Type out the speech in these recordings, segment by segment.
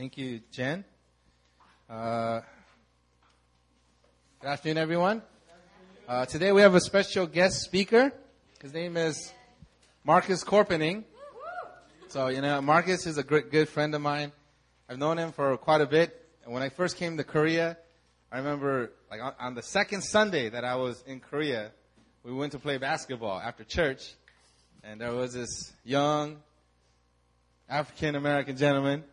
Thank you, Jen. Uh, good afternoon, everyone. Uh, today we have a special guest speaker. His name is Marcus Corpening. So, you know, Marcus is a great, good friend of mine. I've known him for quite a bit. And when I first came to Korea, I remember, like, on, on the second Sunday that I was in Korea, we went to play basketball after church. And there was this young African American gentleman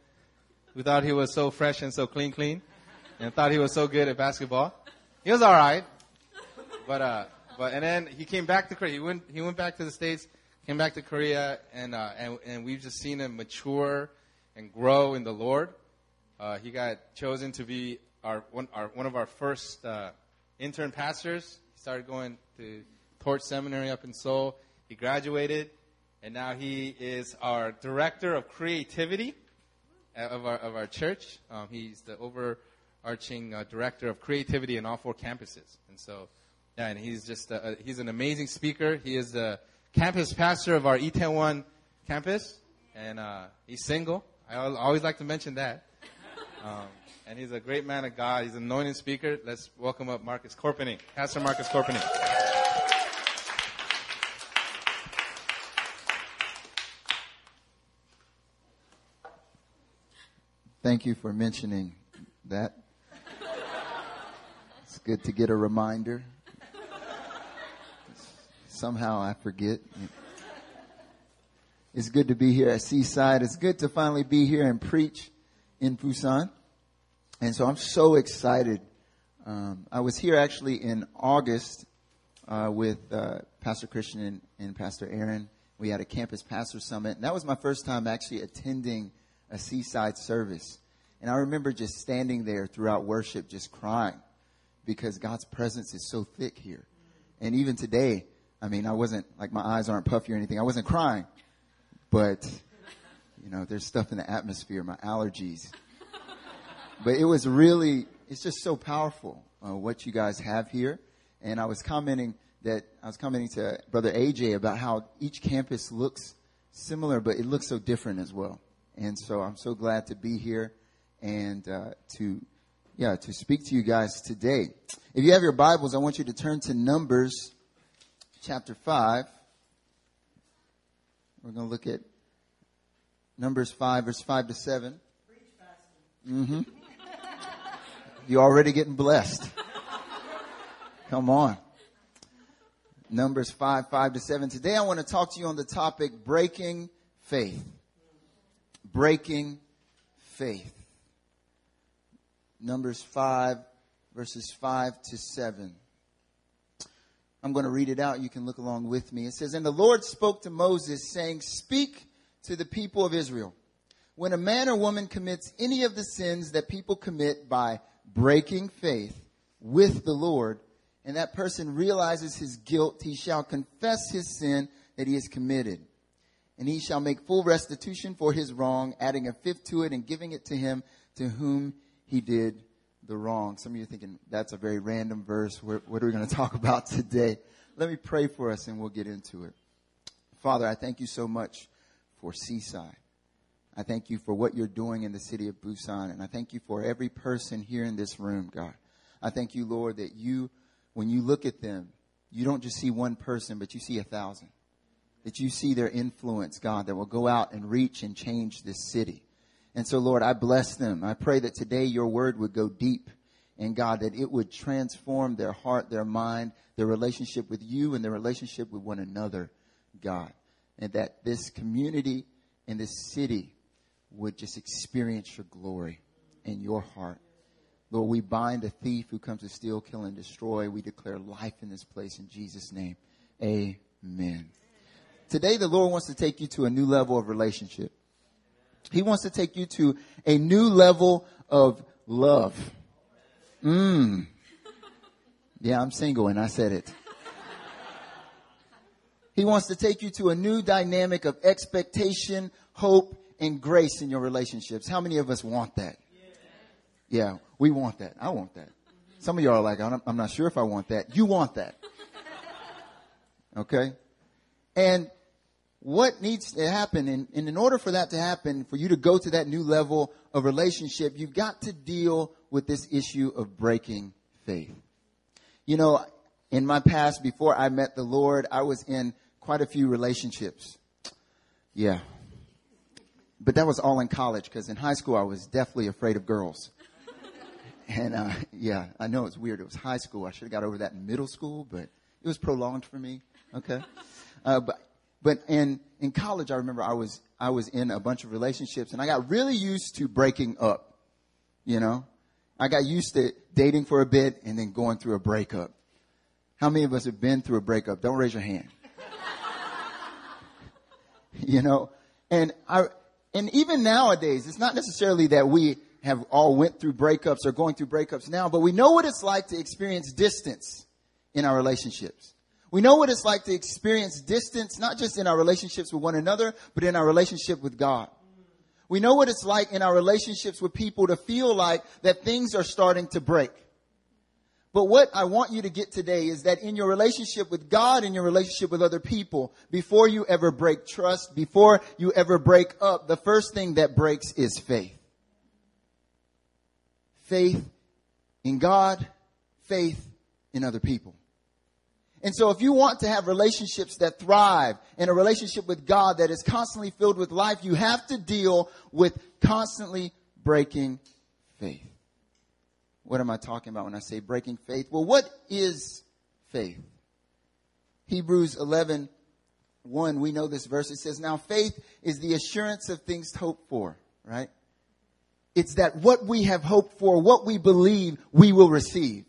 who thought he was so fresh and so clean, clean, and thought he was so good at basketball. He was all right, but uh, but and then he came back to Korea. He went he went back to the states, came back to Korea, and uh, and and we've just seen him mature and grow in the Lord. Uh, he got chosen to be our one our one of our first uh, intern pastors. He started going to Torch Seminary up in Seoul. He graduated, and now he is our director of creativity of our of our church. Um, he's the overarching uh, director of creativity in all four campuses, and so yeah, and he's just uh, he's an amazing speaker. He is the campus pastor of our Itaewon campus, and uh, he's single. I always like to mention that. Um, and he's a great man of God. He's an anointed speaker. Let's welcome up Marcus Corpening, Pastor Marcus Corpening. Thank you for mentioning that. It's good to get a reminder. Somehow I forget. It's good to be here at Seaside. It's good to finally be here and preach in Busan. And so I'm so excited. Um, I was here actually in August uh, with uh, Pastor Christian and, and Pastor Aaron. We had a campus pastor summit. And that was my first time actually attending a seaside service. And I remember just standing there throughout worship, just crying because God's presence is so thick here. And even today, I mean, I wasn't like my eyes aren't puffy or anything. I wasn't crying, but you know, there's stuff in the atmosphere, my allergies. But it was really, it's just so powerful uh, what you guys have here. And I was commenting that I was commenting to Brother AJ about how each campus looks similar, but it looks so different as well. And so I'm so glad to be here and uh, to yeah to speak to you guys today. If you have your Bibles, I want you to turn to Numbers chapter five. We're going to look at Numbers five, verse five to seven. Mm-hmm. You're already getting blessed. Come on. Numbers 5, 5 to 7. Today I want to talk to you on the topic breaking faith breaking faith. Numbers 5, verses 5 to 7. I'm going to read it out. You can look along with me. It says, And the Lord spoke to Moses, saying, Speak to the people of Israel. When a man or woman commits any of the sins that people commit by breaking faith with the Lord, and that person realizes his guilt, he shall confess his sin that he has committed and he shall make full restitution for his wrong, adding a fifth to it and giving it to him to whom he did the wrong. Some of you are thinking that's a very random verse. What, what are we going to talk about today? Let me pray for us and we'll get into it. Father, I thank you so much for Seaside. I thank you for what you're doing in the city of Busan. And I thank you for every person here in this room, God. I thank you, Lord, that you, when you look at them, you don't just see one person, but you see a thousand that you see their influence, God, that will go out and reach and change this city. And so, Lord, I bless them. I pray that today your word would go deep and God, that it would transform their heart, their mind, their relationship with you and their relationship with one another, God. And that this community and this city would just experience your glory in your heart. Lord, we bind the thief who comes to steal, kill, and destroy. We declare life in this place in Jesus' name. Amen. Today, the Lord wants to take you to a new level of relationship. He wants to take you to a new level of love. Mmm. Yeah, I'm single and I said it. He wants to take you to a new dynamic of expectation, hope, and grace in your relationships. How many of us want that? Yeah, we want that. I want that. Some of y'all are like, I'm not sure if I want that. You want that. Okay? And what needs to happen? And, and in order for that to happen, for you to go to that new level of relationship, you've got to deal with this issue of breaking faith. You know, in my past, before I met the Lord, I was in quite a few relationships. Yeah. But that was all in college because in high school I was definitely afraid of girls. And uh, yeah, I know it's weird. It was high school. I should have got over that in middle school, but it was prolonged for me. Okay, uh, but but in in college, I remember I was I was in a bunch of relationships, and I got really used to breaking up. You know, I got used to dating for a bit and then going through a breakup. How many of us have been through a breakup? Don't raise your hand. you know, and I and even nowadays, it's not necessarily that we have all went through breakups or going through breakups now, but we know what it's like to experience distance in our relationships. We know what it's like to experience distance, not just in our relationships with one another, but in our relationship with God. We know what it's like in our relationships with people to feel like that things are starting to break. But what I want you to get today is that in your relationship with God in your relationship with other people, before you ever break trust, before you ever break up, the first thing that breaks is faith faith in God, faith in other people. And so if you want to have relationships that thrive and a relationship with God that is constantly filled with life, you have to deal with constantly breaking faith. What am I talking about when I say breaking faith? Well, what is faith? Hebrews 11, 1, we know this verse. It says, Now faith is the assurance of things hoped for, right? It's that what we have hoped for, what we believe, we will receive.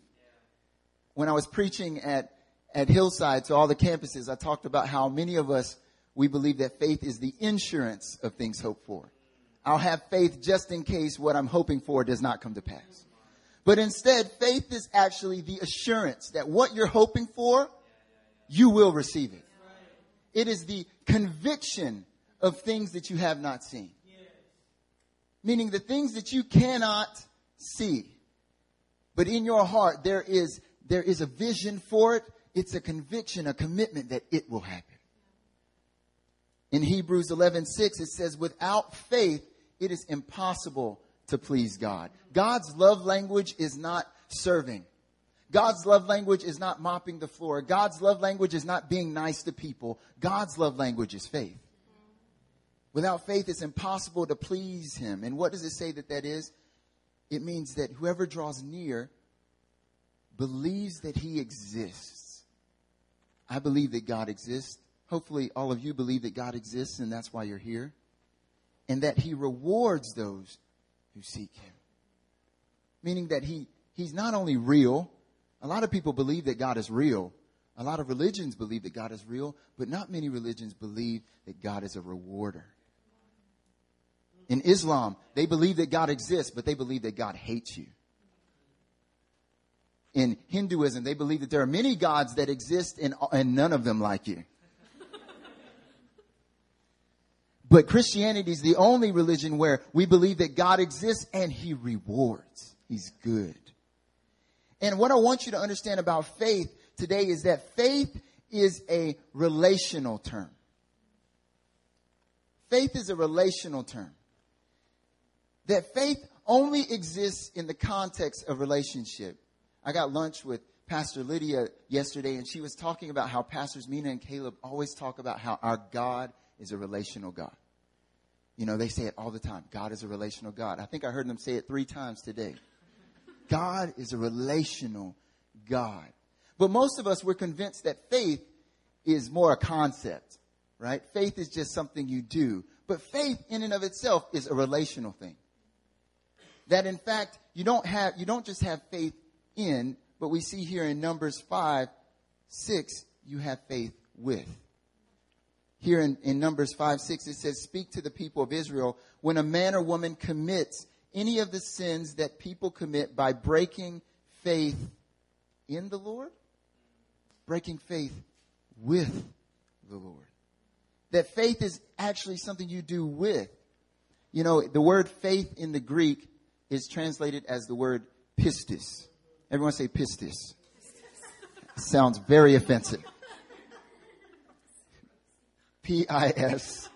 When I was preaching at, at Hillside to all the campuses, I talked about how many of us, we believe that faith is the insurance of things hoped for. I'll have faith just in case what I'm hoping for does not come to pass. But instead, faith is actually the assurance that what you're hoping for, you will receive it. It is the conviction of things that you have not seen meaning the things that you cannot see. But in your heart, there is, there is a vision for it. It's a conviction, a commitment that it will happen. In Hebrews 11, 6, it says, without faith, it is impossible to please God. God's love language is not serving. God's love language is not mopping the floor. God's love language is not being nice to people. God's love language is faith. Without faith, it's impossible to please him. And what does it say that that is? It means that whoever draws near believes that he exists. I believe that God exists. Hopefully, all of you believe that God exists, and that's why you're here. And that he rewards those who seek him. Meaning that he, he's not only real, a lot of people believe that God is real. A lot of religions believe that God is real, but not many religions believe that God is a rewarder. In Islam, they believe that God exists, but they believe that God hates you. In Hinduism, they believe that there are many gods that exist and, and none of them like you. But Christianity is the only religion where we believe that God exists and He rewards. He's good. And what I want you to understand about faith today is that faith is a relational term. Faith is a relational term that faith only exists in the context of relationship. I got lunch with Pastor Lydia yesterday, and she was talking about how Pastors Mina and Caleb always talk about how our God is a relational God. You know, they say it all the time. God is a relational God. I think I heard them say it three times today. God is a relational God. But most of us, we're convinced that faith is more a concept, right? Faith is just something you do. But faith in and of itself is a relational thing that in fact you don't have you don't just have faith in, but we see here in Numbers five, six, you have faith with. Here in, in Numbers 5, 6, it says, Speak to the people of Israel when a man or woman commits any of the sins that people commit by breaking faith in the Lord, breaking faith with the Lord. That faith is actually something you do with. You know, the word faith in the Greek is translated as the word pistis. Everyone say pistis. Sounds very offensive. P I S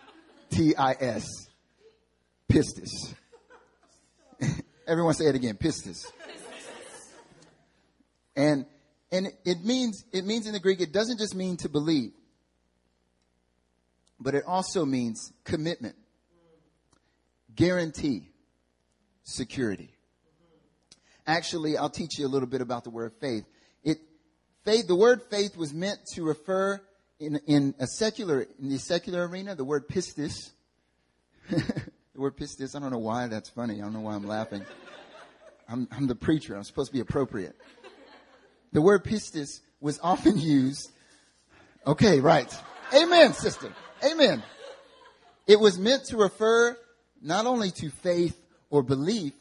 T I S. Pistis. Everyone say it again. Pistis. And and it means it means in the Greek it doesn't just mean to believe, but it also means commitment, guarantee, security. Actually, I'll teach you a little bit about the word faith. It faith the word faith was meant to refer in in a secular in the secular arena the word pistis the word pistis. I don't know why that's funny. I don't know why I'm laughing. I'm, I'm the preacher. I'm supposed to be appropriate. The word pistis was often used. Okay, right. Amen, sister. Amen. It was meant to refer not only to faith or belief,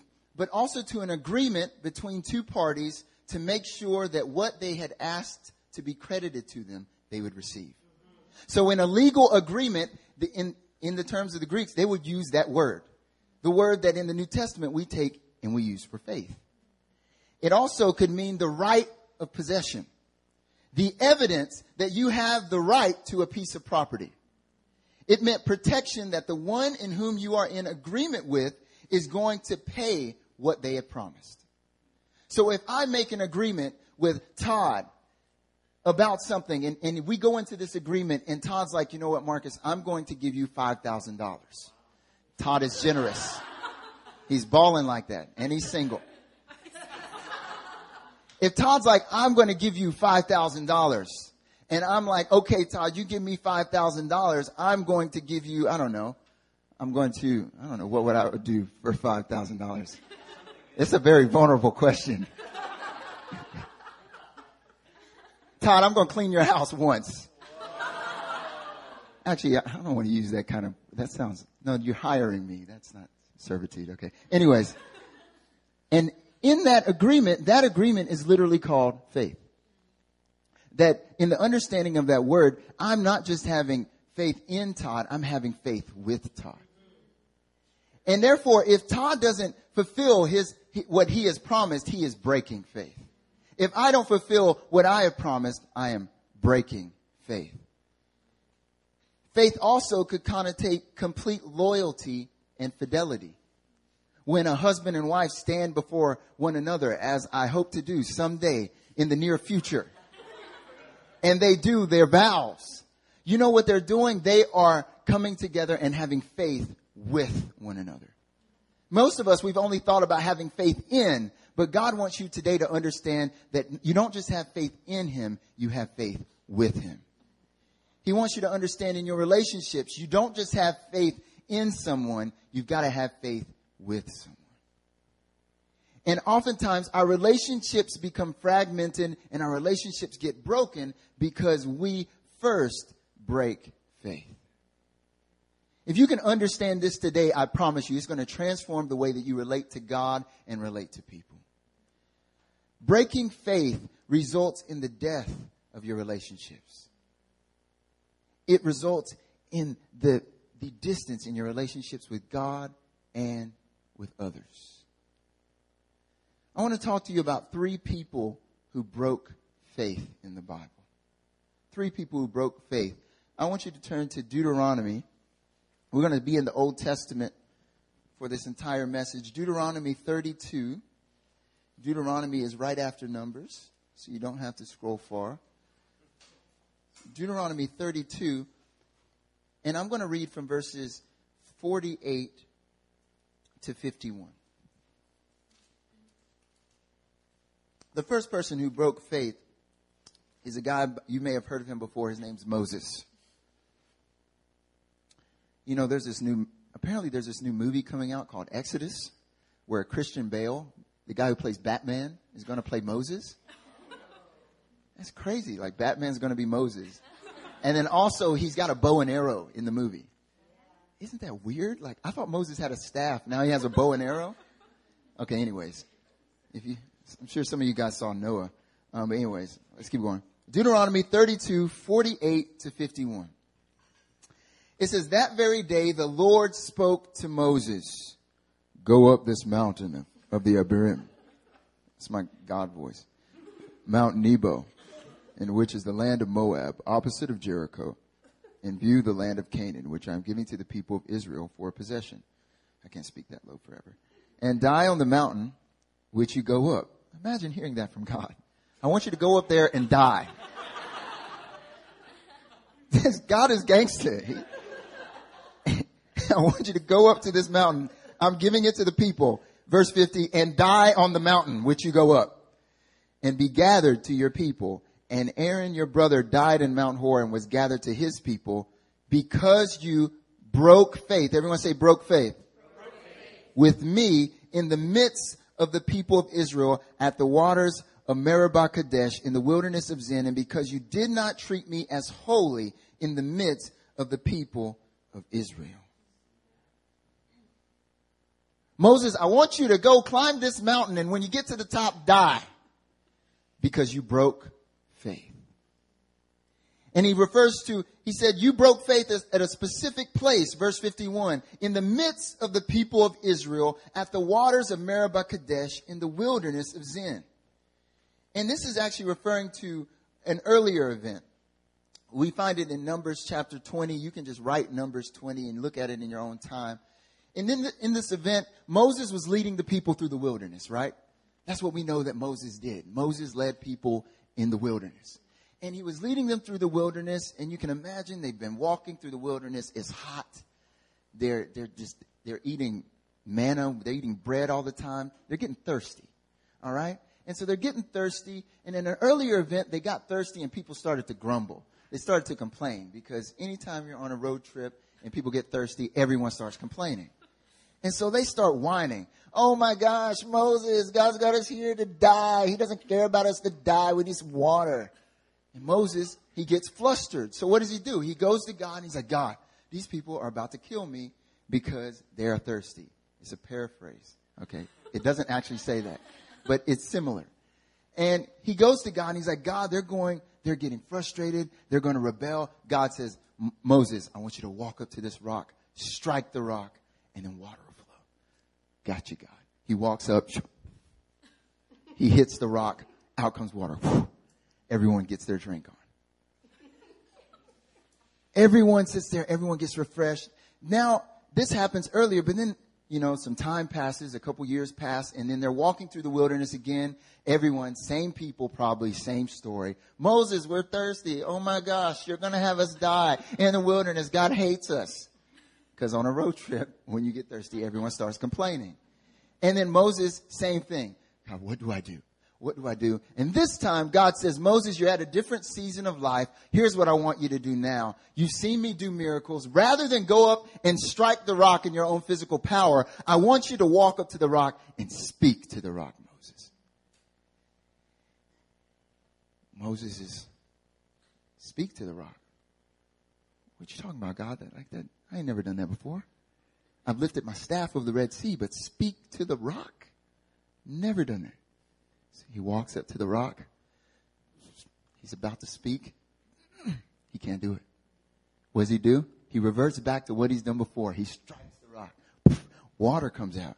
but also to an agreement between two parties to make sure that what they had asked to be credited to them, they would receive. So in a legal agreement, the, in, in the terms of the Greeks, they would use that word. The word that in the New Testament we take and we use for faith. It also could mean the right of possession. The evidence that you have the right to a piece of property. It meant protection that the one in whom you are in agreement with is going to pay what they had promised. So if I make an agreement with Todd about something and, and we go into this agreement and Todd's like, you know what, Marcus, I'm going to give you $5,000. Todd is generous. He's balling like that and he's single. If Todd's like, I'm going to give you $5,000 and I'm like, okay, Todd, you give me $5,000. I'm going to give you, I don't know. I'm going to, I don't know, what would I do for $5,000? It's a very vulnerable question. Todd, I'm going to clean your house once. Actually, I don't want to use that kind of, that sounds, no, you're hiring me. That's not servitude. Okay. Anyways. And in that agreement, that agreement is literally called faith. That in the understanding of that word, I'm not just having faith in Todd, I'm having faith with Todd. And therefore, if Todd doesn't fulfill his, what he has promised, he is breaking faith. If I don't fulfill what I have promised, I am breaking faith. Faith also could connotate complete loyalty and fidelity. When a husband and wife stand before one another, as I hope to do someday in the near future, and they do their vows, you know what they're doing? They are coming together and having faith with one another. Most of us, we've only thought about having faith in, but God wants you today to understand that you don't just have faith in Him, you have faith with Him. He wants you to understand in your relationships, you don't just have faith in someone, you've got to have faith with someone. And oftentimes our relationships become fragmented and our relationships get broken because we first break faith. If you can understand this today, I promise you, it's going to transform the way that you relate to God and relate to people. Breaking faith results in the death of your relationships. It results in the, the distance in your relationships with God and with others. I want to talk to you about three people who broke faith in the Bible. Three people who broke faith. I want you to turn to Deuteronomy. We're going to be in the Old Testament for this entire message. Deuteronomy 32. Deuteronomy is right after Numbers, so you don't have to scroll far. Deuteronomy 32, and I'm going to read from verses 48 to 51. The first person who broke faith is a guy, you may have heard of him before. His name's Moses. You know, there's this new, apparently there's this new movie coming out called Exodus, where Christian Bale the guy who plays Batman is going to play Moses. That's crazy. Like Batman's going to be Moses. And then also he's got a bow and arrow in the movie. Isn't that weird? Like I thought Moses had a staff. Now he has a bow and arrow. Okay. Anyways, if you, I'm sure some of you guys saw Noah. Um, but anyways, let's keep going. Deuteronomy 32, 48 to 51. It says, that very day the Lord spoke to Moses, go up this mountain of the Abarim. It's my God voice. Mount Nebo, in which is the land of Moab, opposite of Jericho. and view the land of Canaan, which I am giving to the people of Israel for a possession. I can't speak that low forever. And die on the mountain which you go up. Imagine hearing that from God. I want you to go up there and die. God is gangster. I want you to go up to this mountain. I'm giving it to the people. Verse 50, and die on the mountain which you go up and be gathered to your people. And Aaron, your brother, died in Mount Hor and was gathered to his people because you broke faith. Everyone say broke faith. With me in the midst of the people of Israel at the waters of Meribah Kadesh in the wilderness of Zin, and because you did not treat me as holy in the midst of the people of Israel. Moses, I want you to go climb this mountain, and when you get to the top, die because you broke faith. And he refers to, he said, you broke faith at a specific place, verse 51, in the midst of the people of Israel at the waters of Meribah Kadesh in the wilderness of Zin. And this is actually referring to an earlier event. We find it in Numbers chapter 20. You can just write Numbers 20 and look at it in your own time. And in, the, in this event, Moses was leading the people through the wilderness, right? That's what we know that Moses did. Moses led people in the wilderness. And he was leading them through the wilderness, and you can imagine they've been walking through the wilderness. It's hot. They're, they're just, they're eating manna. They're eating bread all the time. They're getting thirsty. All right? And so they're getting thirsty. And in an earlier event, they got thirsty and people started to grumble. They started to complain because anytime you're on a road trip and people get thirsty, everyone starts complaining. And so they start whining. Oh my gosh, Moses, God's got us here to die. He doesn't care about us to die. We need some water. And Moses, he gets flustered. So what does he do? He goes to God and he's like, God, these people are about to kill me because they are thirsty. It's a paraphrase. Okay. It doesn't actually say that, but it's similar. And he goes to God and he's like, God, they're going, they're getting frustrated. They're going to rebel. God says, Moses, I want you to walk up to this rock, strike the rock, and then water Got you, God. He walks up. He hits the rock. Out comes water. Everyone gets their drink on. Everyone sits there. Everyone gets refreshed. Now, this happens earlier, but then, you know, some time passes, a couple years pass, and then they're walking through the wilderness again. Everyone, same people, probably, same story. Moses, we're thirsty. Oh my gosh, you're going to have us die in the wilderness. God hates us. Because on a road trip, when you get thirsty, everyone starts complaining. And then Moses, same thing. God, what do I do? What do I do? And this time, God says, Moses, you're at a different season of life. Here's what I want you to do now. You've seen me do miracles. Rather than go up and strike the rock in your own physical power, I want you to walk up to the rock and speak to the rock, Moses. Moses is, speak to the rock. What you talking about, God? That like that I ain't never done that before. I've lifted my staff over the Red Sea, but speak to the rock. Never done that. So he walks up to the rock. He's about to speak. He can't do it. What does he do? He reverts back to what he's done before. He strikes the rock. Water comes out.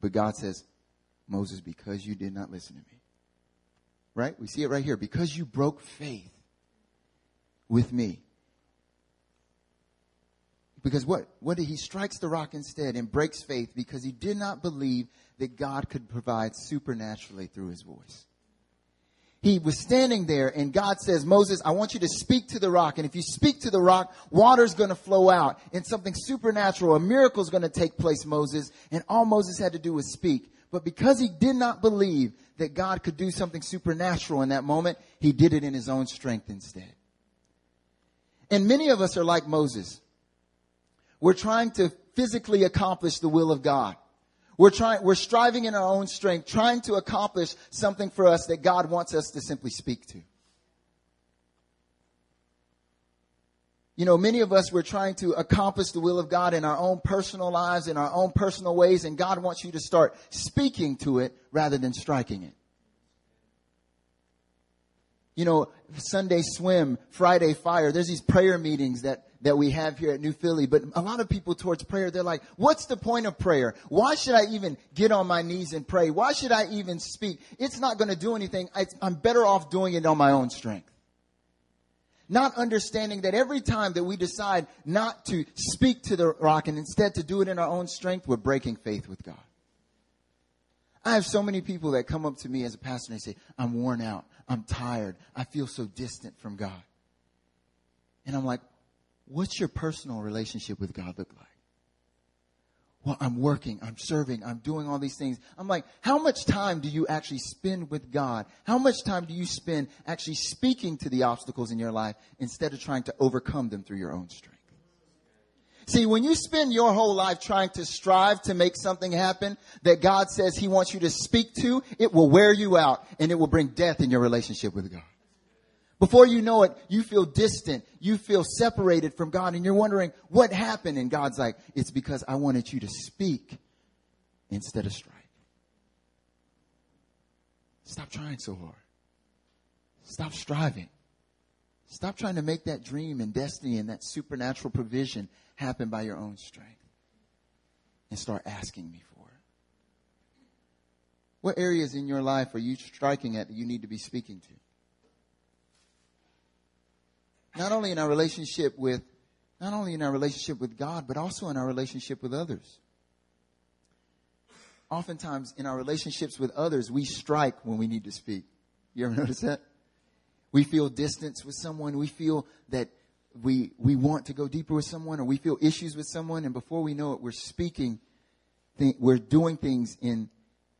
But God says, Moses, because you did not listen to me. Right? We see it right here. Because you broke faith with me. Because what? What did he strikes the rock instead and breaks faith because he did not believe that God could provide supernaturally through his voice. He was standing there and God says, Moses, I want you to speak to the rock. And if you speak to the rock, water's going to flow out and something supernatural, a miracle is going to take place, Moses. And all Moses had to do was speak. But because he did not believe that God could do something supernatural in that moment, he did it in his own strength instead. And many of us are like Moses. We're trying to physically accomplish the will of God. We're trying, we're striving in our own strength, trying to accomplish something for us that God wants us to simply speak to. You know, many of us, we're trying to accomplish the will of God in our own personal lives, in our own personal ways, and God wants you to start speaking to it rather than striking it. You know, Sunday swim, Friday fire, there's these prayer meetings that that we have here at New Philly, but a lot of people towards prayer, they're like, what's the point of prayer? Why should I even get on my knees and pray? Why should I even speak? It's not going to do anything. I'm better off doing it on my own strength. Not understanding that every time that we decide not to speak to the rock and instead to do it in our own strength, we're breaking faith with God. I have so many people that come up to me as a pastor and they say, I'm worn out. I'm tired. I feel so distant from God. And I'm like, what's your personal relationship with God look like? Well, I'm working, I'm serving, I'm doing all these things. I'm like, how much time do you actually spend with God? How much time do you spend actually speaking to the obstacles in your life instead of trying to overcome them through your own strength? See, when you spend your whole life trying to strive to make something happen that God says He wants you to speak to, it will wear you out and it will bring death in your relationship with God. Before you know it, you feel distant. You feel separated from God and you're wondering what happened. And God's like, it's because I wanted you to speak instead of strike. Stop trying so hard. Stop striving. Stop trying to make that dream and destiny and that supernatural provision happen by your own strength. And start asking me for it. What areas in your life are you striking at that you need to be speaking to? Not only in our relationship with, not only in our relationship with God, but also in our relationship with others. Oftentimes in our relationships with others, we strike when we need to speak. You ever notice that? We feel distance with someone. We feel that we, we want to go deeper with someone or we feel issues with someone. And before we know it, we're speaking, th- we're doing things in,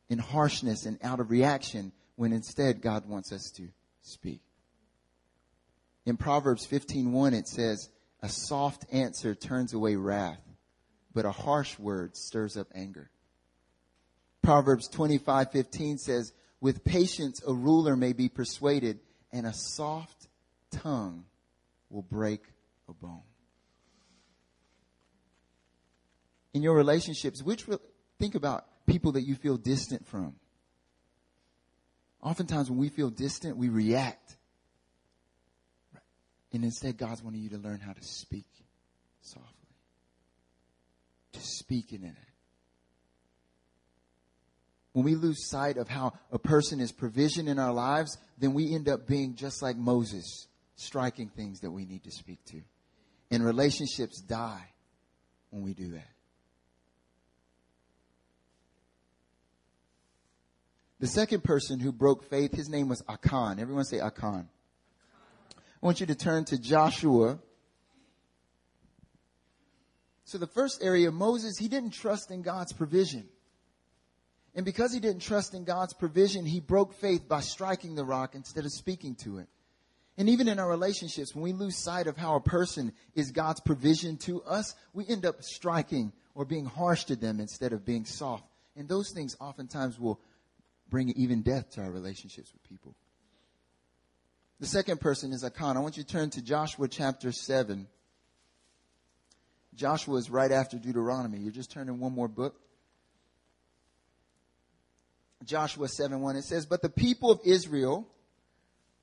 in harshness and out of reaction when instead God wants us to speak. In Proverbs 15:1 it says, "A soft answer turns away wrath, but a harsh word stirs up anger." Proverbs 25:15 says, "With patience a ruler may be persuaded, and a soft tongue will break a bone." In your relationships, which think about people that you feel distant from. Oftentimes when we feel distant, we react and instead, God's wanting you to learn how to speak softly, to speak in it. When we lose sight of how a person is provision in our lives, then we end up being just like Moses, striking things that we need to speak to. And relationships die when we do that. The second person who broke faith, his name was Achan. Everyone say Achan. I want you to turn to Joshua. So the first area, Moses, he didn't trust in God's provision. And because he didn't trust in God's provision, he broke faith by striking the rock instead of speaking to it. And even in our relationships, when we lose sight of how a person is God's provision to us, we end up striking or being harsh to them instead of being soft. And those things oftentimes will bring even death to our relationships with people. The second person is Achan. I want you to turn to Joshua chapter 7. Joshua is right after Deuteronomy. You're just turning one more book. Joshua 7 1. It says, But the people of Israel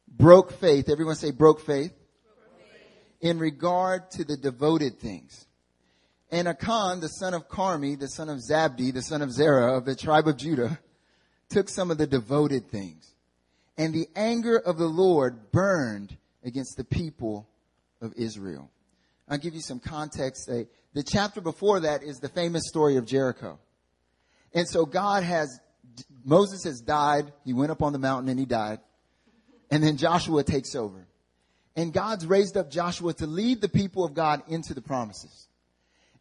broke faith. Everyone say broke faith. Broke faith. In regard to the devoted things. And Achan, the son of Carmi, the son of Zabdi, the son of Zerah of the tribe of Judah, took some of the devoted things and the anger of the Lord burned against the people of Israel. I'll give you some context. The chapter before that is the famous story of Jericho. And so God has, Moses has died. He went up on the mountain and he died. And then Joshua takes over. And God's raised up Joshua to lead the people of God into the promises.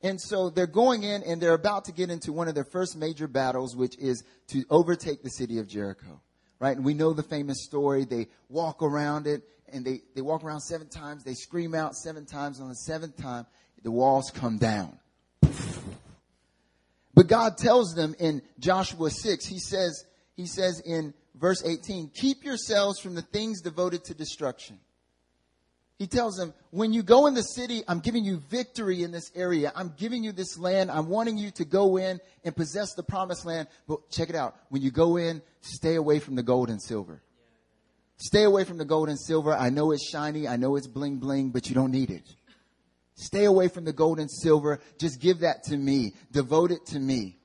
And so they're going in and they're about to get into one of their first major battles, which is to overtake the city of Jericho right? And we know the famous story. They walk around it and they, they walk around seven times. They scream out seven times. On the seventh time, the walls come down. But God tells them in Joshua 6, he says, he says in verse 18, keep yourselves from the things devoted to destruction. He tells them, when you go in the city, I'm giving you victory in this area. I'm giving you this land. I'm wanting you to go in and possess the promised land. But check it out. When you go in, stay away from the gold and silver. Stay away from the gold and silver. I know it's shiny. I know it's bling bling, but you don't need it. Stay away from the gold and silver. Just give that to me. Devote it to me.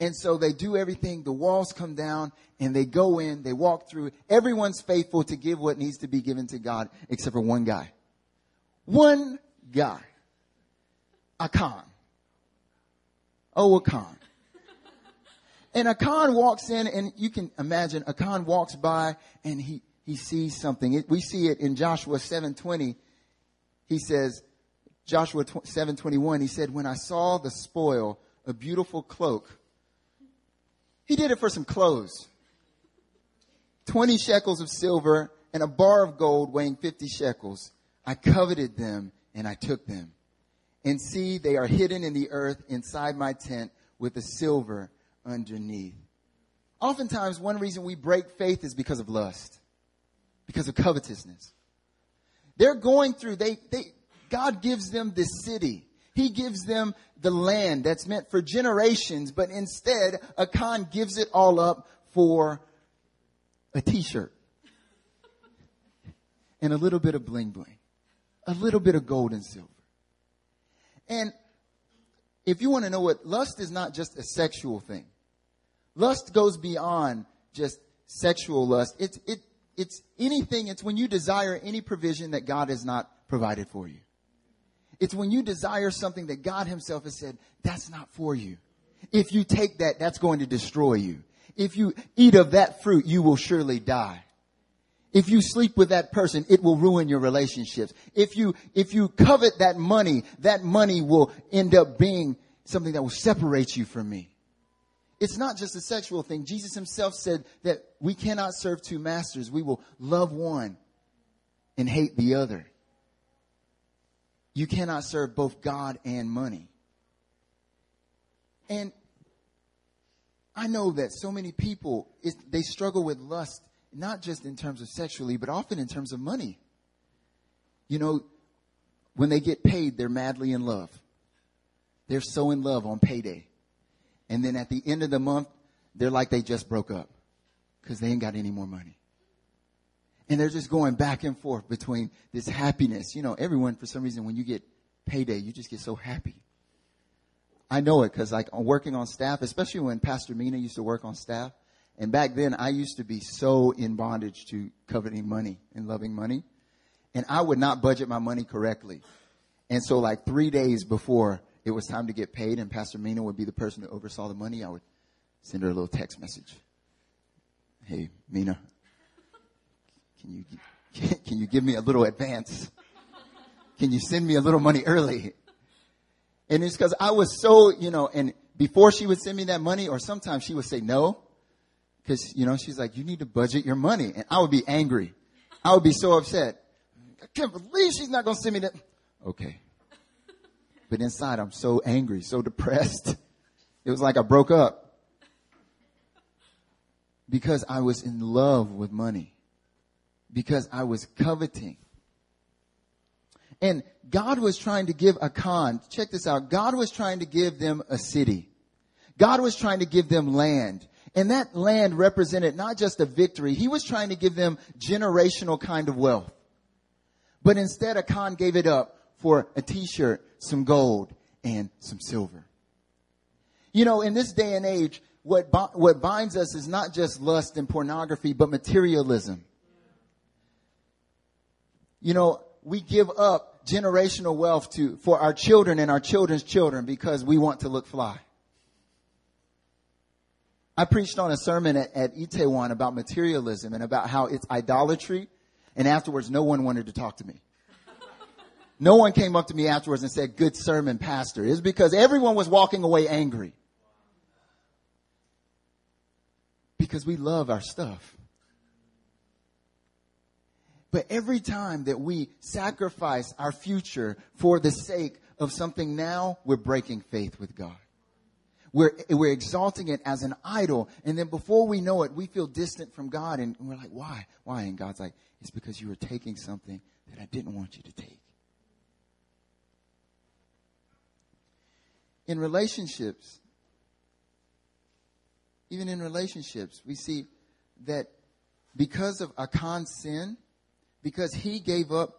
And so they do everything. The walls come down and they go in, they walk through. Everyone's faithful to give what needs to be given to God except for one guy. One guy. Achan. Oh, Achan. And Achan walks in and you can imagine Achan walks by and he, he sees something. It, we see it in Joshua 720. He says, Joshua 721, he said, when I saw the spoil, a beautiful cloak. He did it for some clothes. 20 shekels of silver and a bar of gold weighing 50 shekels. I coveted them and I took them. And see, they are hidden in the earth inside my tent with the silver underneath. Oftentimes, one reason we break faith is because of lust, because of covetousness. They're going through, they, they, God gives them the city. He gives them the land that's meant for generations, but instead, Achan gives it all up for a t-shirt and a little bit of bling bling, a little bit of gold and silver. And if you want to know what lust is not just a sexual thing. Lust goes beyond just sexual lust. It's, it, it's anything, it's when you desire any provision that God has not provided for you. It's when you desire something that God himself has said, that's not for you. If you take that, that's going to destroy you. If you eat of that fruit, you will surely die. If you sleep with that person, it will ruin your relationships. If you, if you covet that money, that money will end up being something that will separate you from me. It's not just a sexual thing. Jesus himself said that we cannot serve two masters. We will love one and hate the other. You cannot serve both God and money. And I know that so many people, they struggle with lust not just in terms of sexually, but often in terms of money. You know, when they get paid, they're madly in love. They're so in love on payday. And then at the end of the month, they're like they just broke up because they ain't got any more money. And they're just going back and forth between this happiness. You know, everyone, for some reason, when you get payday, you just get so happy. I know it because like working on staff, especially when Pastor Mina used to work on staff, and back then, I used to be so in bondage to coveting money and loving money. And I would not budget my money correctly. And so, like three days before it was time to get paid, and Pastor Mina would be the person who oversaw the money, I would send her a little text message. Hey, Mina, can you, can you give me a little advance? Can you send me a little money early? And it's because I was so, you know, and before she would send me that money, or sometimes she would say no, because, you know, she's like, you need to budget your money. And I would be angry. I would be so upset. I can't believe she's not going to send me that. Okay. But inside, I'm so angry, so depressed. It was like I broke up. Because I was in love with money. Because I was coveting. And God was trying to give Achan, check this out, God was trying to give them a city. God was trying to give them land. And that land represented not just a victory, he was trying to give them generational kind of wealth. But instead, Achan gave it up for a t-shirt, some gold, and some silver. You know, in this day and age, what, what binds us is not just lust and pornography, but materialism. You know, we give up generational wealth to, for our children and our children's children because we want to look fly. I preached on a sermon at, at Itaewon about materialism and about how it's idolatry. And afterwards, no one wanted to talk to me. No one came up to me afterwards and said, good sermon, pastor. It's because everyone was walking away angry. Because we love our stuff. But every time that we sacrifice our future for the sake of something now, we're breaking faith with God. We're, we're exalting it as an idol. And then before we know it, we feel distant from God. And we're like, why? Why? And God's like, it's because you were taking something that I didn't want you to take. In relationships, even in relationships, we see that because of Achan's sin, because he gave up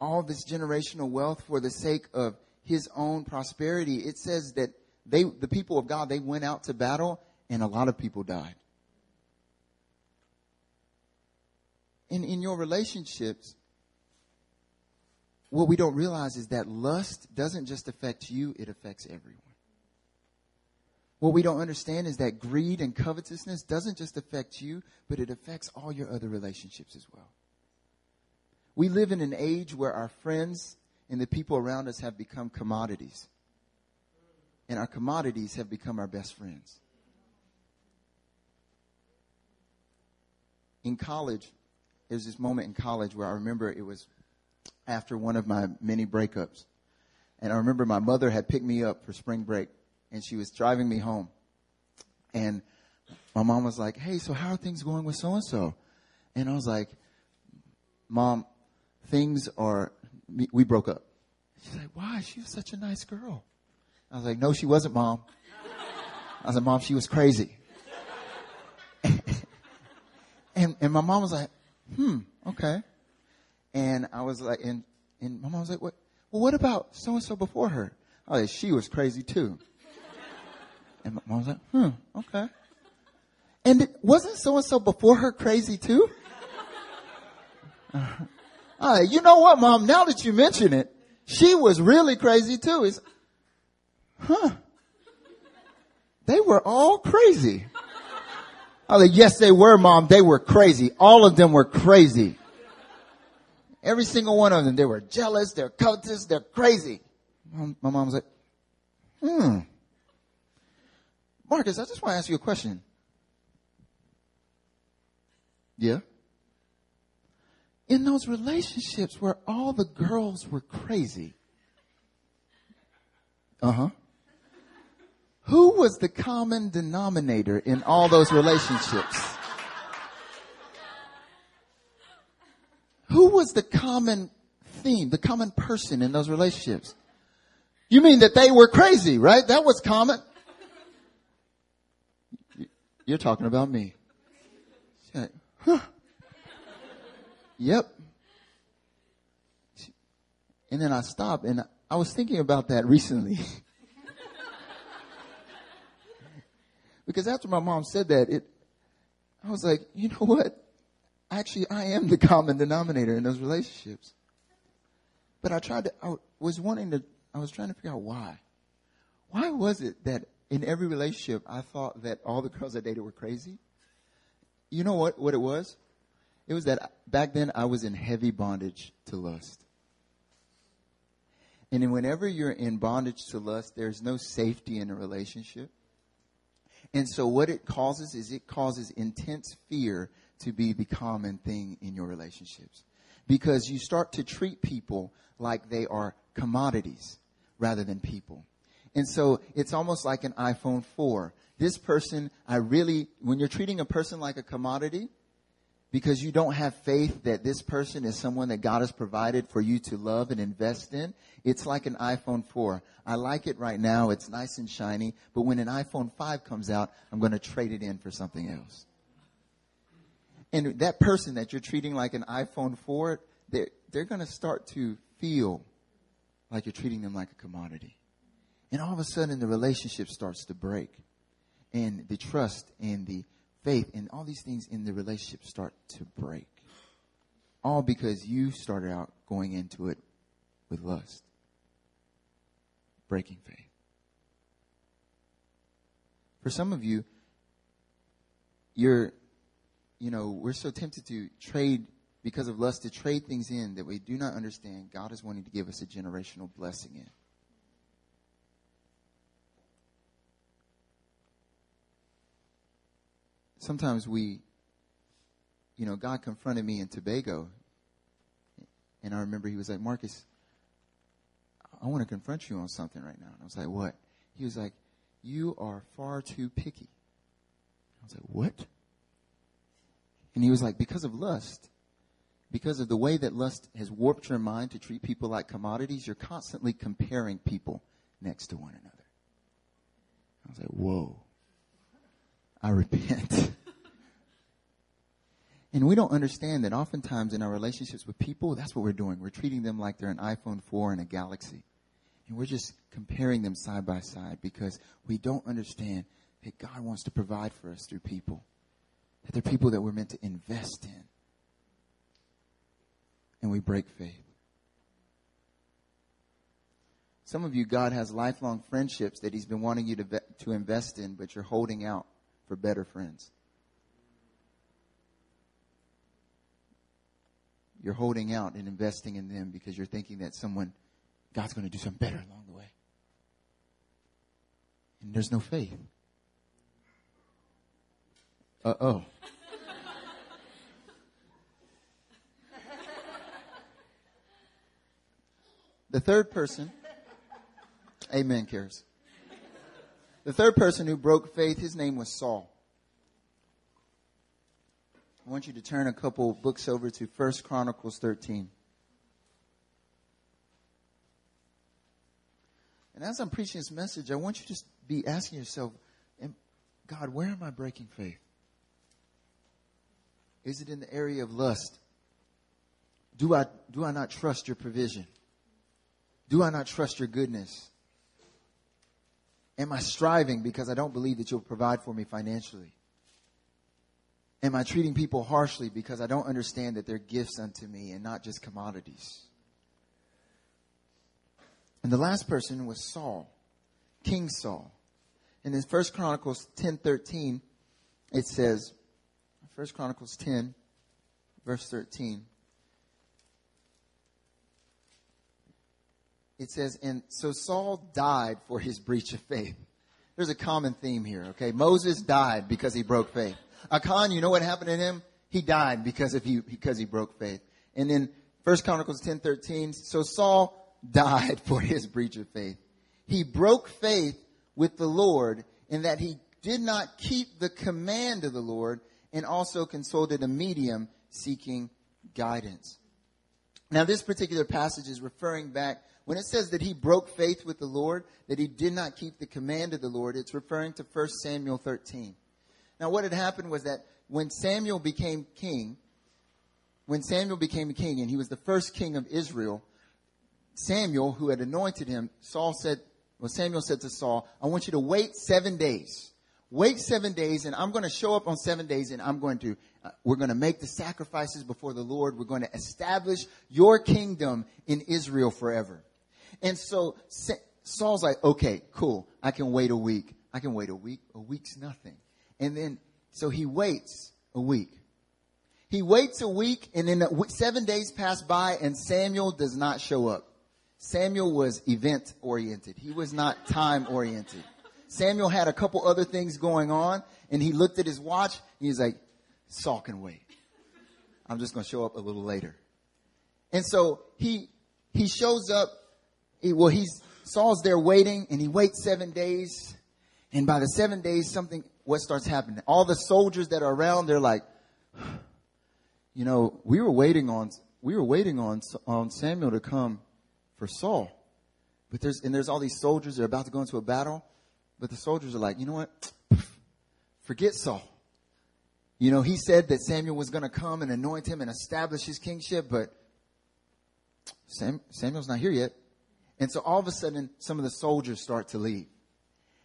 all this generational wealth for the sake of his own prosperity, it says that they, the people of God, they went out to battle and a lot of people died. In, in your relationships, what we don't realize is that lust doesn't just affect you, it affects everyone. What we don't understand is that greed and covetousness doesn't just affect you, but it affects all your other relationships as well. We live in an age where our friends and the people around us have become commodities. And our commodities have become our best friends. In college, there's this moment in college where I remember it was after one of my many breakups. And I remember my mother had picked me up for spring break and she was driving me home. And my mom was like, Hey, so how are things going with so and so? And I was like, Mom, things are, we broke up. She's like, Why? She was such a nice girl. I was like, No, she wasn't, Mom. I was like, Mom, she was crazy. and, and my mom was like, Hmm, okay. And I was like, and, and my mom was like, what, well, what about so and so before her? Oh, yeah, she was crazy too. And my mom was like, hmm, okay. And it, wasn't so and so before her crazy too? Uh, uh, you know what, mom? Now that you mention it, she was really crazy too. It's, huh? They were all crazy. I was like, yes, they were, mom. They were crazy. All of them were crazy. Every single one of them. They were jealous. They're covetous. They're crazy. My mom was like, hmm. Marcus, I just want to ask you a question. Yeah? In those relationships where all the girls were crazy, uh huh. Who was the common denominator in all those relationships? Who was the common theme, the common person in those relationships? You mean that they were crazy, right? That was common. You're talking about me. Huh. Yep. And then I stopped and I was thinking about that recently. because after my mom said that, it, I was like, you know what? Actually, I am the common denominator in those relationships. But I tried to, I was wanting to, I was trying to figure out why. Why was it that in every relationship, I thought that all the girls I dated were crazy. You know what, what it was? It was that back then I was in heavy bondage to lust. And whenever you're in bondage to lust, there's no safety in a relationship. And so what it causes is it causes intense fear to be the common thing in your relationships. Because you start to treat people like they are commodities rather than people. And so it's almost like an iPhone 4. This person, I really, when you're treating a person like a commodity, because you don't have faith that this person is someone that God has provided for you to love and invest in, it's like an iPhone 4. I like it right now. It's nice and shiny. But when an iPhone 5 comes out, I'm going to trade it in for something else. And that person that you're treating like an iPhone 4, they're, they're going to start to feel like you're treating them like a commodity. And all of a sudden the relationship starts to break. And the trust and the faith and all these things in the relationship start to break. All because you started out going into it with lust. Breaking faith. For some of you, you're, you know, we're so tempted to trade because of lust to trade things in that we do not understand God is wanting to give us a generational blessing in. Sometimes we, you know, God confronted me in Tobago. And I remember he was like, Marcus, I want to confront you on something right now. And I was like, what? He was like, you are far too picky. I was like, what? And he was like, because of lust, because of the way that lust has warped your mind to treat people like commodities, you're constantly comparing people next to one another. I was like, whoa. I repent. and we don't understand that oftentimes in our relationships with people, that's what we're doing. We're treating them like they're an iPhone 4 and a Galaxy. And we're just comparing them side by side because we don't understand that God wants to provide for us through people. That they're people that we're meant to invest in. And we break faith. Some of you, God has lifelong friendships that He's been wanting you to, to invest in, but you're holding out for better friends. You're holding out and investing in them because you're thinking that someone, God's going to do something better along the way. And there's no faith. Uh oh. the third person, amen, cares. The third person who broke faith, his name was Saul. I want you to turn a couple books over to First Chronicles 13. And as I'm preaching this message, I want you to be asking yourself, God, where am I breaking faith? Is it in the area of lust? Do I, do I not trust your provision? Do I not trust your goodness? Am I striving because I don't believe that you'll provide for me financially? Am I treating people harshly because I don't understand that they're gifts unto me and not just commodities? And the last person was Saul, King Saul. And in First Chronicles 10:13 it says First Chronicles 10 verse 13 It says and so Saul died for his breach of faith. There's a common theme here, okay? Moses died because he broke faith. Achan, you know what happened to him? He died because of he, because he broke faith. And then First Chronicles 10:13, so Saul died for his breach of faith. He broke faith with the Lord in that he did not keep the command of the Lord and also consulted a medium seeking guidance. Now this particular passage is referring back when it says that he broke faith with the Lord, that he did not keep the command of the Lord, it's referring to 1 Samuel 13. Now, what had happened was that when Samuel became king, when Samuel became a king and he was the first king of Israel, Samuel, who had anointed him, Saul said, well, Samuel said to Saul, I want you to wait seven days. Wait seven days and I'm going to show up on seven days and I'm going to, uh, we're going to make the sacrifices before the Lord. We're going to establish your kingdom in Israel forever. And so Saul's like, okay, cool. I can wait a week. I can wait a week. A week's nothing. And then, so he waits a week. He waits a week and then seven days pass by and Samuel does not show up. Samuel was event oriented. He was not time oriented. Samuel had a couple other things going on and he looked at his watch and he's like, Saul can wait. I'm just going to show up a little later. And so he, he shows up. He, well, he's, Saul's there waiting and he waits seven days. And by the seven days, something what starts happening? All the soldiers that are around, they're like, you know, we were waiting on, we were waiting on, on Samuel to come for Saul. But there's, and there's all these soldiers that are about to go into a battle. But the soldiers are like, you know what? Forget Saul. You know, he said that Samuel was going to come and anoint him and establish his kingship, but Sam, Samuel's not here yet. And so all of a sudden, some of the soldiers start to leave.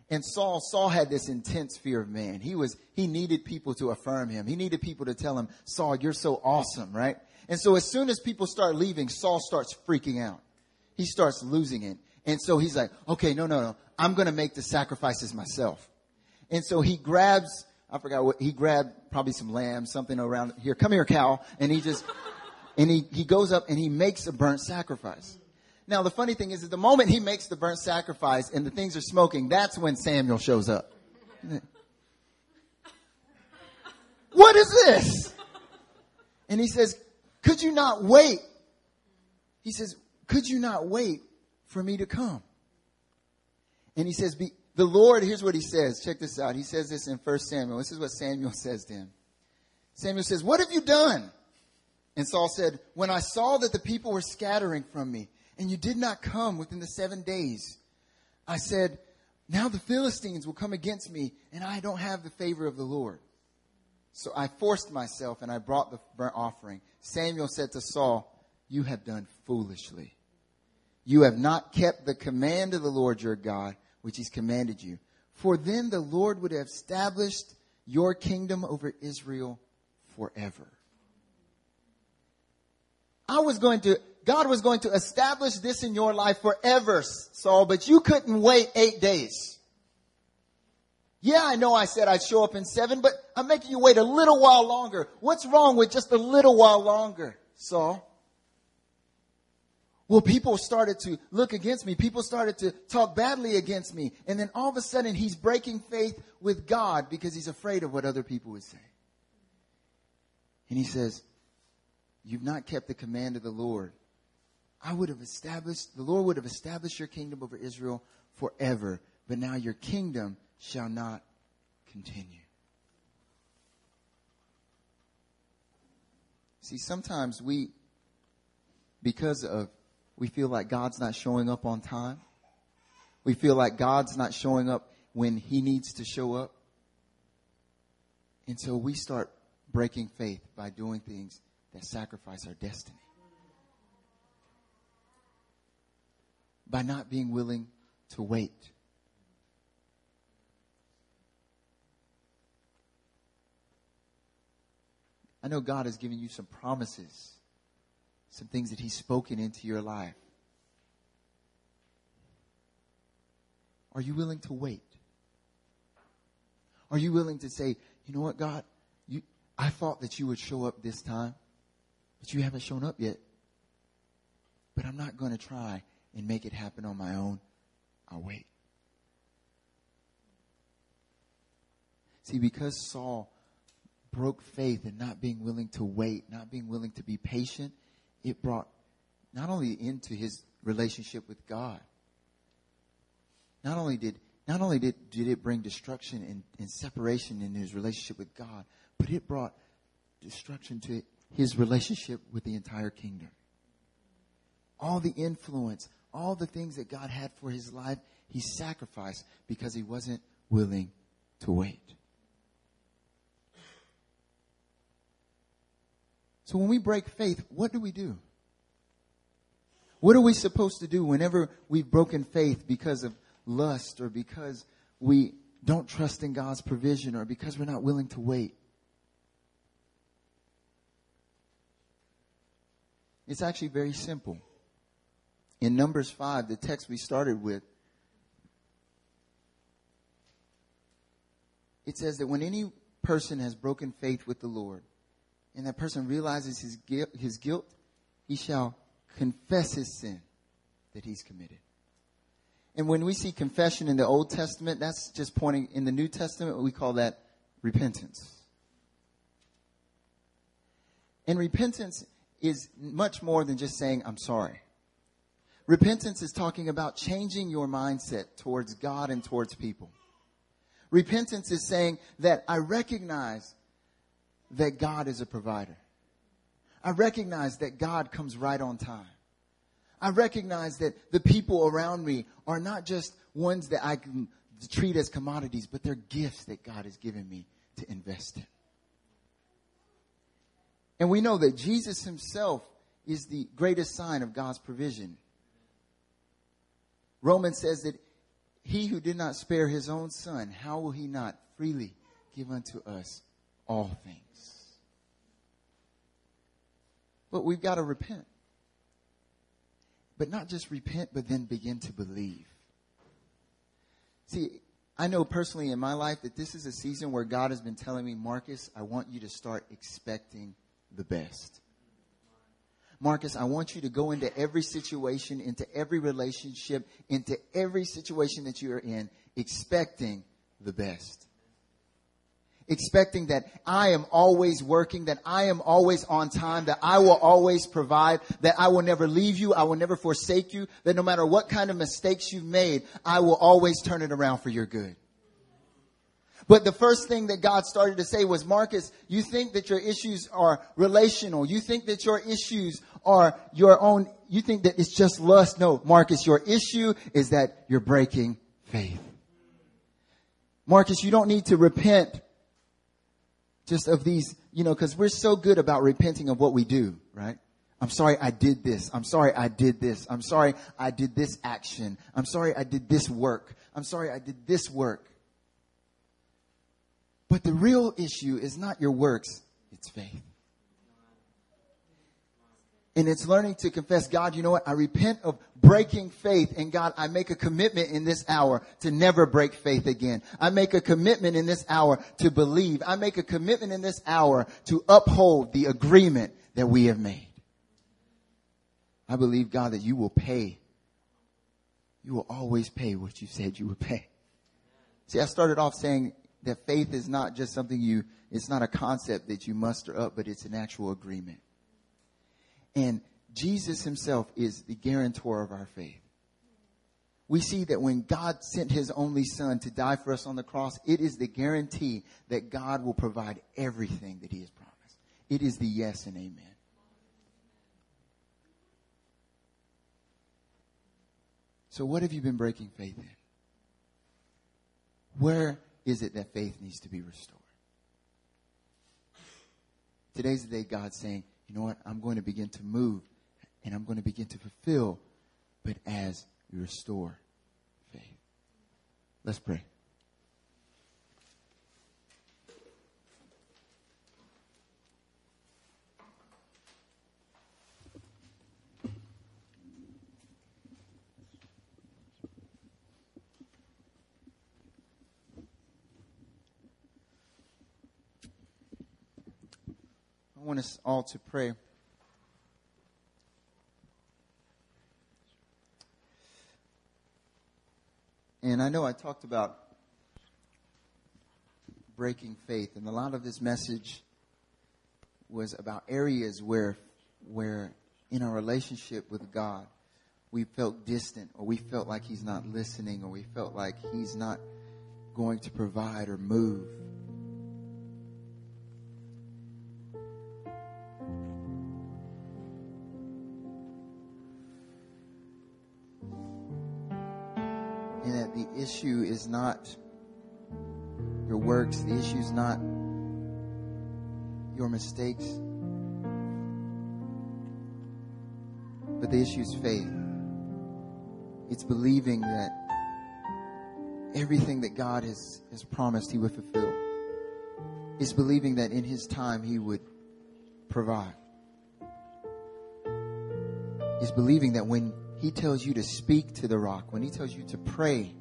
And Saul, Saul had this intense fear of man. He was, he needed people to affirm him. He needed people to tell him, Saul, you're so awesome, right? And so as soon as people start leaving, Saul starts freaking out. He starts losing it. And so he's like, okay, no, no, no. I'm going to make the sacrifices myself. And so he grabs, I forgot what, he grabbed probably some lamb, something around here. Come here, cow. And he just, and he, he goes up and he makes a burnt sacrifice. Now, the funny thing is that the moment he makes the burnt sacrifice and the things are smoking, that's when Samuel shows up. What is this? And he says, Could you not wait? He says, Could you not wait for me to come? And he says, The Lord, here's what he says. Check this out. He says this in 1 Samuel. This is what Samuel says to him. Samuel says, What have you done? And Saul said, When I saw that the people were scattering from me, and you did not come within the seven days. I said, now the Philistines will come against me, and I don't have the favor of the Lord. So I forced myself and I brought the burnt offering. Samuel said to Saul, You have done foolishly. You have not kept the command of the Lord your God, which he's commanded you. For then the Lord would have established your kingdom over Israel forever. I was going to God was going to establish this in your life forever, Saul, but you couldn't wait eight days. Yeah, I know I said I'd show up in seven, but I'm making you wait a little while longer. What's wrong with just a little while longer, Saul? Well, people started to look against me. People started to talk badly against me. And then all of a sudden, he's breaking faith with God because he's afraid of what other people would say. And he says, You've not kept the command of the Lord. I would have established, the Lord would have established your kingdom over Israel forever, but now your kingdom shall not continue. See, sometimes we, because of we feel like God's not showing up on time. We feel like God's not showing up when He needs to show up. And so we start breaking faith by doing things that sacrifice our destiny. By not being willing to wait. I know God has given you some promises some things that He's spoken into your life. Are you willing to wait? Are you willing to say, you know what, God, you, I thought that you would show up this time, but you haven't shown up yet. But I'm not going to try and make it happen on my own. I'll wait. See, because Saul broke faith in not being willing to wait, not being willing to be patient, it brought not only into his relationship with God, not only did not only did, did it bring destruction and, and separation in his relationship with God, but it brought destruction to his relationship with the entire kingdom. All the influence, all the things that God had for his life, he sacrificed because he wasn't willing to wait. So when we break faith, what do we do? What are we supposed to do whenever we've broken faith because of lust or because we don't trust in God's provision or because we're not willing to wait? It's actually very simple. In Numbers 5, the text we started with, it says that when any person has broken faith with the Lord, and that person realizes his guilt, his guilt, he shall confess his sin that he's committed. And when we see confession in the Old Testament, that's just pointing, in the New Testament, we call that repentance. And repentance is much more than just saying, I'm sorry. Repentance is talking about changing your mindset towards God and towards people. Repentance is saying that I recognize that God is a provider. I recognize that God comes right on time. I recognize that the people around me are not just ones that I can treat as commodities, but they're gifts that God has given me to invest in. And we know that Jesus himself is the greatest sign of God's provision. Romans says that he who did not spare his own son, how will he not freely give unto us all things? But we've got to repent. But not just repent, but then begin to believe. See, I know personally in my life that this is a season where God has been telling me, Marcus, I want you to start expecting the best. Marcus, I want you to go into every situation, into every relationship, into every situation that you are in, expecting the best expecting that I am always working, that I am always on time, that I will always provide, that I will never leave you, I will never forsake you, that no matter what kind of mistakes you've made, I will always turn it around for your good. But the first thing that God started to say was, Marcus, you think that your issues are relational. You think that your issues are your own, you think that it's just lust. No, Marcus, your issue is that you're breaking faith. Marcus, you don't need to repent just of these, you know, because we're so good about repenting of what we do, right? I'm sorry I did this. I'm sorry I did this. I'm sorry I did this action. I'm sorry I did this work. I'm sorry I did this work. But the real issue is not your works, it's faith. And it's learning to confess, God, you know what? I repent of breaking faith. And God, I make a commitment in this hour to never break faith again. I make a commitment in this hour to believe. I make a commitment in this hour to uphold the agreement that we have made. I believe, God, that you will pay. You will always pay what you said you would pay. See, I started off saying that faith is not just something you, it's not a concept that you muster up, but it's an actual agreement. And Jesus himself is the guarantor of our faith. We see that when God sent his only son to die for us on the cross, it is the guarantee that God will provide everything that he has promised. It is the yes and amen. So what have you been breaking faith in? Where is it that faith needs to be restored? Today's the day God's saying, you know what? I'm going to begin to move and I'm going to begin to fulfill, but as you restore faith. Let's pray. Want us all to pray. And I know I talked about breaking faith, and a lot of this message was about areas where, where in our relationship with God, we felt distant, or we felt like He's not listening, or we felt like He's not going to provide or move. Issue is not your works, the issue is not your mistakes, but the issue is faith. It's believing that everything that God has, has promised He would fulfill. It's believing that in His time He would provide. It's believing that when he tells you to speak to the rock, when He tells you to pray,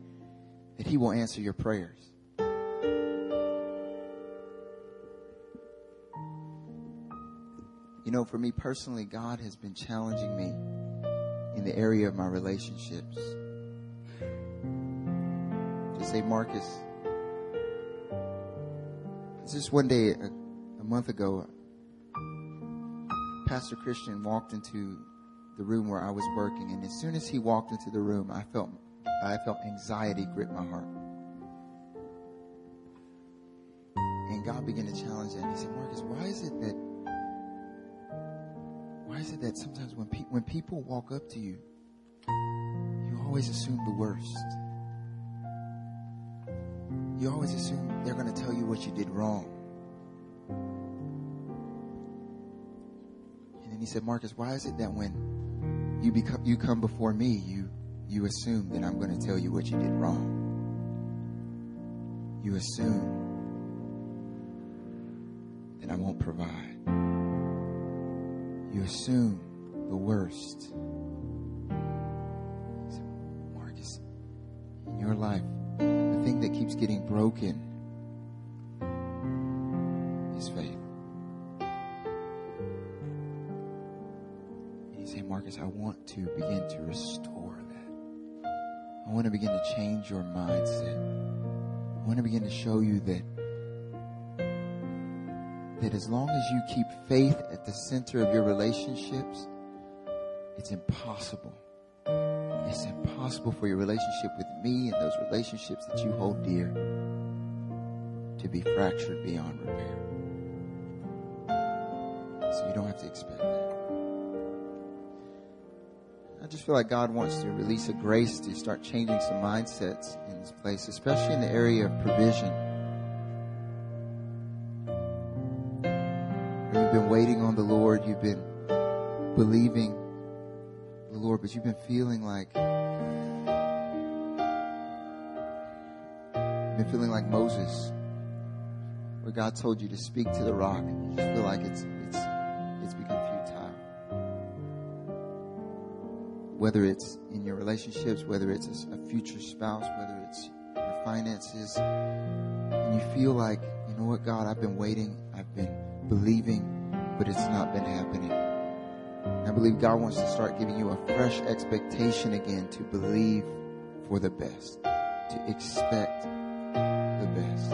that He will answer your prayers. You know, for me personally, God has been challenging me in the area of my relationships. To say, Marcus, just one day, a, a month ago, Pastor Christian walked into the room where I was working, and as soon as he walked into the room, I felt I felt anxiety grip my heart. And God began to challenge that. He said, Marcus, why is it that why is it that sometimes when pe- when people walk up to you, you always assume the worst? You always assume they're going to tell you what you did wrong. And then he said, Marcus, why is it that when you become you come before me, you you assume that I'm going to tell you what you did wrong. You assume that I won't provide. You assume the worst. Marcus, in your life, the thing that keeps getting broken is faith. You say, Marcus, I want to begin to restore that. Want to begin to change your mindset. I want to begin to show you that that as long as you keep faith at the center of your relationships, it's impossible. It's impossible for your relationship with me and those relationships that you hold dear to be fractured beyond repair. So you don't have to expect that. I just feel like God wants to release a grace to start changing some mindsets in this place, especially in the area of provision. You've been waiting on the Lord, you've been believing the Lord, but you've been feeling like you've been feeling like Moses, where God told you to speak to the rock, and you feel like it's whether it's in your relationships, whether it's a, future spouse, whether it's your finances, and you feel like, you know what, God, I've been waiting, I've been believing, but it's not been happening. I believe God wants to start giving you a fresh expectation again to believe for the best, to expect the best.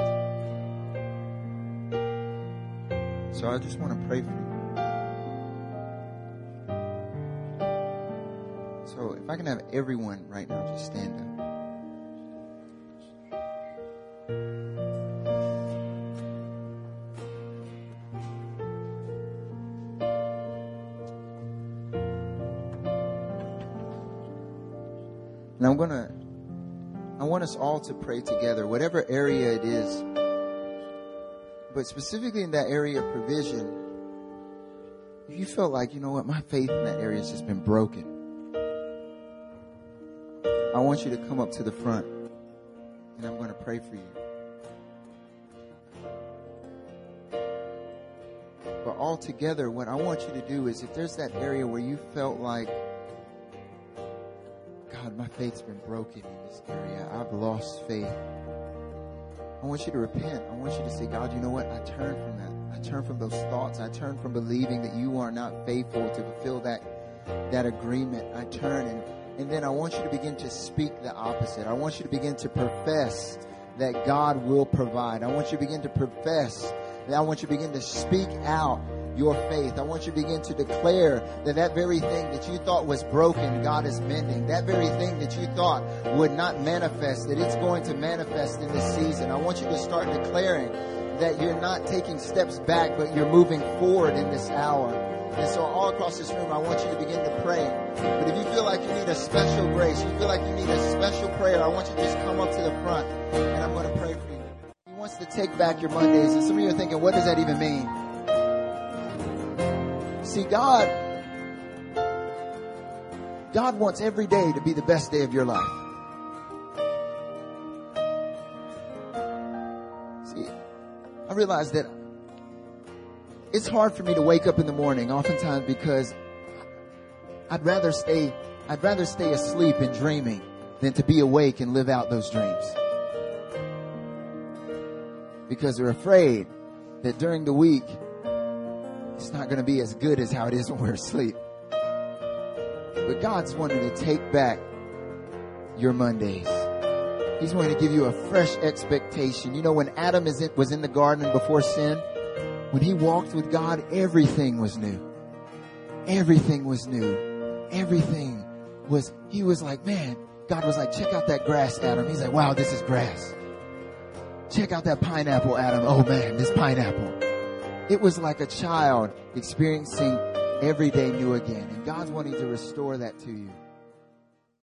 So I just want to pray for you. I can have everyone right now just stand up. And I'm going to, I want us all to pray together, whatever area it is. But specifically in that area of provision, if you felt like, you know what, my faith in that area has just been broken, want you to come up to the front and I'm going to pray for you. But all together, what I want you to do is if there's that area where you felt like, God, my faith's been broken in this area, I've lost faith. I want you to repent. I want you to say, God, you know what? I turn from that. I turn from those thoughts. I turn from believing that you are not faithful to fulfill that, that agreement. I turn and, and then I want you to begin to speak the opposite. I want you to begin to profess that God will provide. I want you to begin to profess that I want you to begin to speak out your faith. I want you to begin to declare that that very thing that you thought was broken, God is mending. That very thing that you thought would not manifest, that it's going to manifest in this season. I want you to start declaring that you're not taking steps back, but you're moving forward in this hour. And so all across this room, I want you to begin to pray. But if you feel like you need a special grace, you feel like you need a special prayer, I want you to just come up to the front and I'm going to pray for you. He wants to take back your Mondays. And some of you are thinking, what does that even mean? See, God, God wants every day to be the best day of your life. See, I realize that it's hard for me to wake up in the morning oftentimes because I'd rather stay, I'd rather stay asleep and dreaming than to be awake and live out those dreams. Because they're afraid that during the week, it's not going to be as good as how it is when we're asleep. But God's wanting to take back your Mondays. He's wanting to give you a fresh expectation. You know, when Adam is in, was in the garden before sin, when he walked with God, everything was new. Everything was new. Everything was, he was like, man, God was like, check out that grass, Adam. He's like, wow, this is grass. Check out that pineapple, Adam. Oh man, this pineapple. It was like a child experiencing every day new again. And God's wanting to restore that to you.